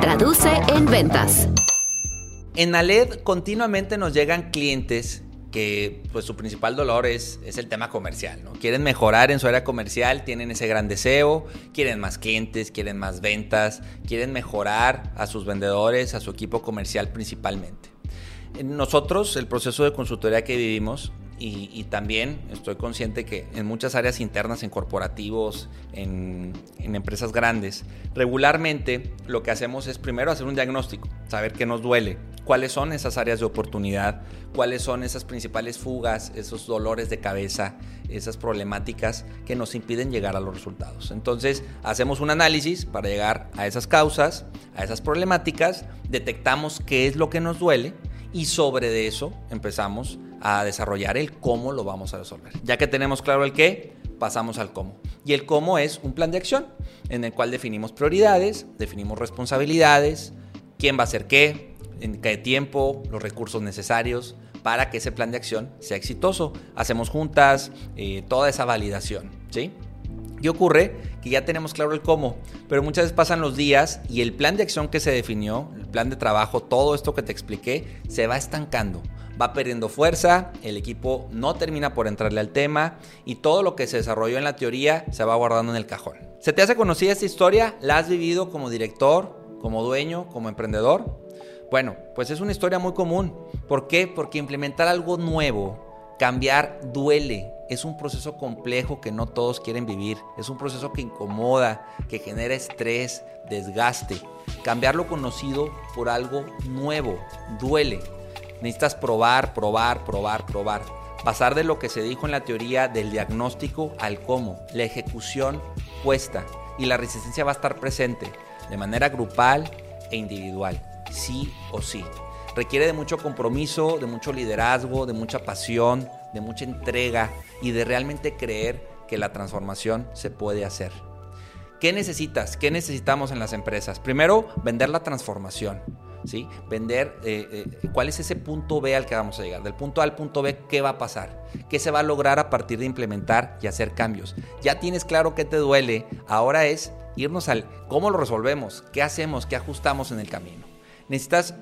traduce en ventas. En Aled continuamente nos llegan clientes que pues su principal dolor es, es el tema comercial, ¿no? Quieren mejorar en su área comercial, tienen ese gran deseo, quieren más clientes, quieren más ventas, quieren mejorar a sus vendedores, a su equipo comercial principalmente. Nosotros, el proceso de consultoría que vivimos, y, también estoy consciente que en muchas áreas internas, en corporativos, en, empresas grandes, regularmente lo que hacemos es primero hacer un diagnóstico, saber qué nos duele, cuáles son esas áreas de oportunidad, cuáles son esas principales fugas, esos dolores de cabeza, esas problemáticas que nos impiden llegar a los resultados. Entonces hacemos un análisis para llegar a esas causas, a esas problemáticas, detectamos qué es lo que nos duele y sobre eso empezamos a desarrollar el cómo lo vamos a resolver. Ya que tenemos claro el qué, pasamos al cómo. Y el cómo es un plan de acción en el cual definimos prioridades, definimos responsabilidades, quién va a hacer qué, en qué tiempo, los recursos necesarios para que ese plan de acción sea exitoso. Hacemos juntas eh, toda esa validación, ¿sí? Y ocurre que ya tenemos claro el cómo, pero muchas veces pasan los días y el plan de acción que se definió, el plan de trabajo, todo esto que te expliqué, se va estancando va perdiendo fuerza, el equipo no termina por entrarle al tema y todo lo que se desarrolló en la teoría se va guardando en el cajón. ¿Se te hace conocida esta historia? ¿La has vivido como director, como dueño, como emprendedor? Bueno, pues es una historia muy común. ¿Por qué? Porque implementar algo nuevo, cambiar, duele. Es un proceso complejo que no todos quieren vivir. Es un proceso que incomoda, que genera estrés, desgaste. Cambiar lo conocido por algo nuevo duele. Necesitas probar, probar, probar, probar. Pasar de lo que se dijo en la teoría del diagnóstico al cómo. La ejecución cuesta y la resistencia va a estar presente de manera grupal e individual, sí o sí. Requiere de mucho compromiso, de mucho liderazgo, de mucha pasión, de mucha entrega y de realmente creer que la transformación se puede hacer. ¿Qué necesitas? ¿Qué necesitamos en las empresas? Primero, vender la transformación. ¿Sí? Vender eh, eh, cuál es ese punto B al que vamos a llegar. Del punto A al punto B, ¿qué va a pasar? ¿Qué se va a lograr a partir de implementar y hacer cambios? Ya tienes claro qué te duele, ahora es irnos al cómo lo resolvemos, qué hacemos, qué ajustamos en el camino. Necesitas,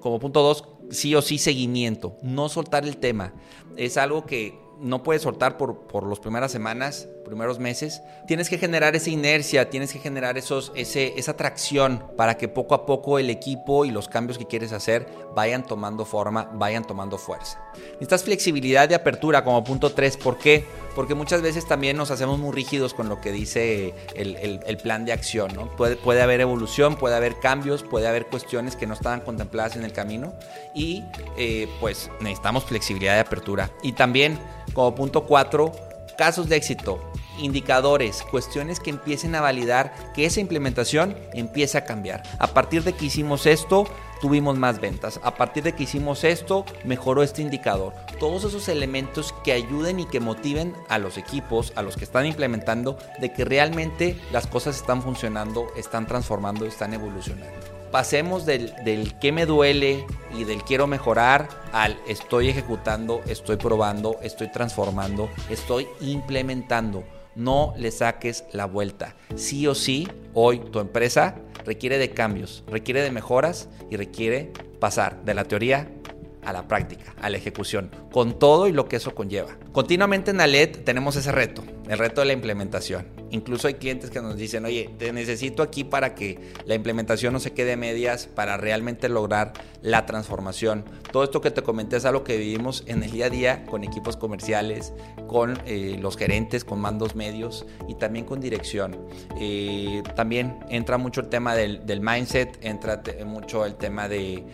como punto 2, sí o sí seguimiento, no soltar el tema. Es algo que no puedes soltar por, por las primeras semanas, primeros meses. Tienes que generar esa inercia, tienes que generar esos, ese, esa atracción para que poco a poco el equipo y los cambios que quieres hacer vayan tomando forma, vayan tomando fuerza. Necesitas flexibilidad de apertura como punto 3. ¿Por qué? Porque muchas veces también nos hacemos muy rígidos con lo que dice el, el, plan de acción. ¿no? Puede, puede haber evolución, puede haber cambios, puede haber cuestiones que no estaban contempladas en el camino y eh, pues necesitamos flexibilidad de apertura. Y también como punto 4, casos de éxito, indicadores, cuestiones que empiecen a validar que esa implementación empieza a cambiar. A partir de que hicimos esto, tuvimos más ventas. A partir de que hicimos esto, mejoró este indicador. Todos esos elementos que ayuden y que motiven a los equipos, a los que están implementando, de que realmente las cosas están funcionando, están transformando, están evolucionando pasemos del, del qué me duele y del quiero mejorar al estoy ejecutando, estoy probando, estoy transformando, estoy implementando. No le saques la vuelta. Sí o sí, hoy tu empresa requiere de cambios, requiere de mejoras y requiere pasar de la teoría a la práctica, a la ejecución, con todo y lo que eso conlleva. Continuamente en Alet tenemos ese reto, el reto de la implementación. Incluso hay clientes que nos dicen, oye, te necesito aquí para que la implementación no se quede medias, para realmente lograr la transformación. Todo esto que te comenté es algo que vivimos en el día a día con equipos comerciales, con eh, los gerentes, con mandos medios y también con dirección. Eh, también entra mucho el tema del mindset, entra mucho el tema de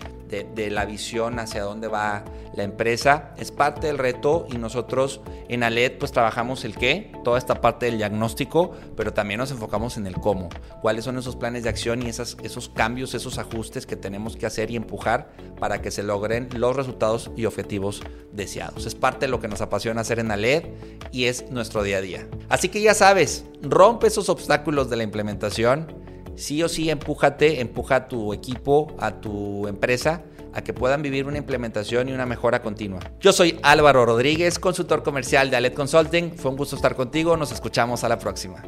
de, la visión hacia dónde va la empresa. Es parte del reto y nosotros en Aled pues trabajamos el qué, toda esta parte del diagnóstico, pero también nos enfocamos en el cómo, cuáles son esos planes de acción y esas, esos cambios, esos ajustes que tenemos que hacer y empujar para que se logren los resultados y objetivos deseados. Es parte de lo que nos apasiona hacer en Aled y es nuestro día a día. Así que ya sabes, rompe esos obstáculos de la implementación sí o sí empújate, empuja a tu equipo, a tu empresa a que puedan vivir una implementación y una mejora continua. Yo soy Álvaro Rodríguez, consultor comercial de Alet Consulting. Fue un gusto estar contigo. Nos escuchamos a la próxima.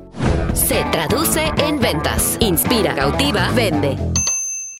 Se traduce en ventas. Inspira, cautiva, vende.